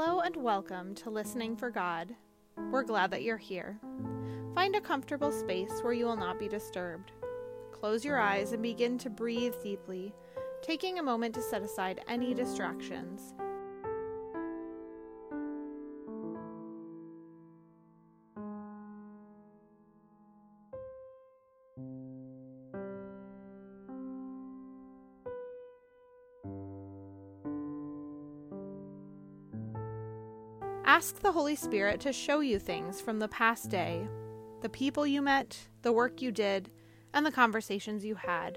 Hello and welcome to Listening for God. We're glad that you're here. Find a comfortable space where you will not be disturbed. Close your eyes and begin to breathe deeply, taking a moment to set aside any distractions. Ask the Holy Spirit to show you things from the past day the people you met, the work you did, and the conversations you had.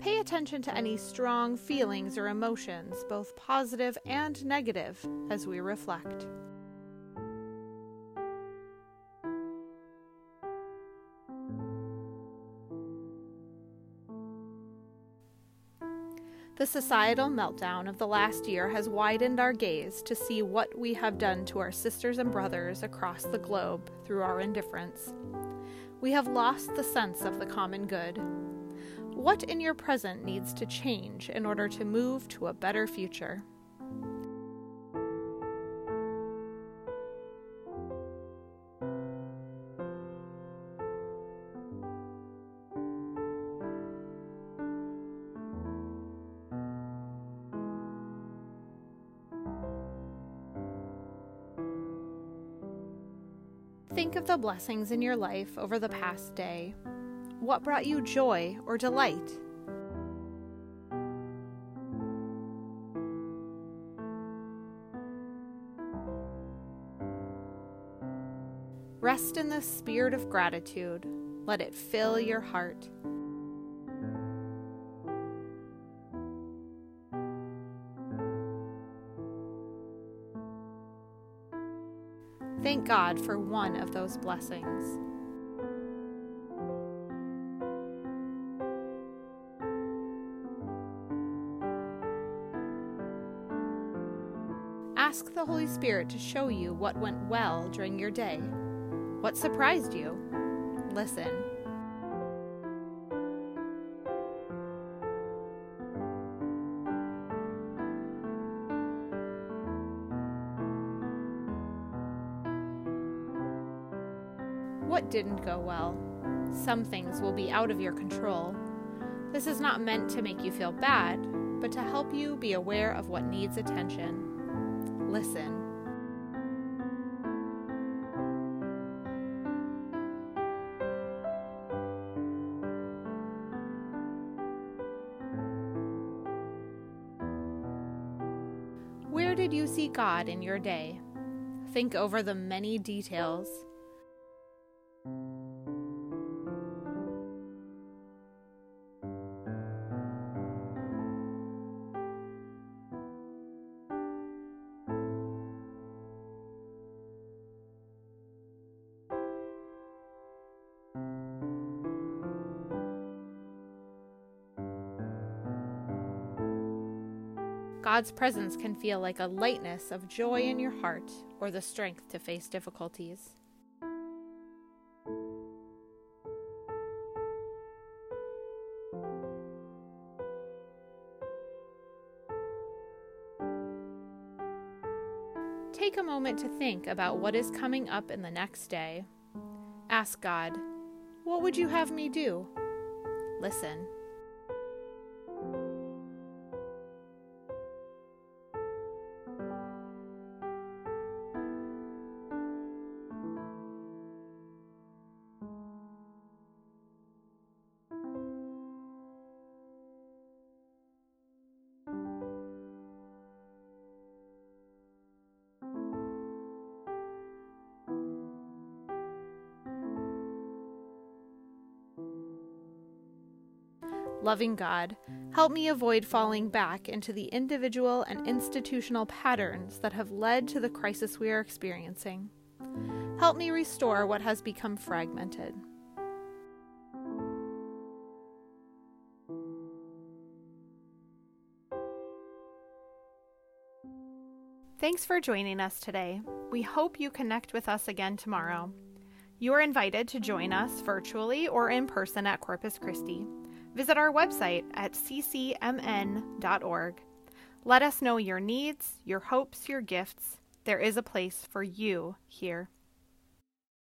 Pay attention to any strong feelings or emotions, both positive and negative, as we reflect. The societal meltdown of the last year has widened our gaze to see what we have done to our sisters and brothers across the globe through our indifference. We have lost the sense of the common good. What in your present needs to change in order to move to a better future? Think of the blessings in your life over the past day. What brought you joy or delight? Rest in the spirit of gratitude. Let it fill your heart. Thank God for one of those blessings. Ask the Holy Spirit to show you what went well during your day. What surprised you? Listen. What didn't go well? Some things will be out of your control. This is not meant to make you feel bad, but to help you be aware of what needs attention. Listen. Where did you see God in your day? Think over the many details. God's presence can feel like a lightness of joy in your heart or the strength to face difficulties. Take a moment to think about what is coming up in the next day. Ask God, What would you have me do? Listen. Loving God, help me avoid falling back into the individual and institutional patterns that have led to the crisis we are experiencing. Help me restore what has become fragmented. Thanks for joining us today. We hope you connect with us again tomorrow. You are invited to join us virtually or in person at Corpus Christi. Visit our website at ccmn.org. Let us know your needs, your hopes, your gifts. There is a place for you here.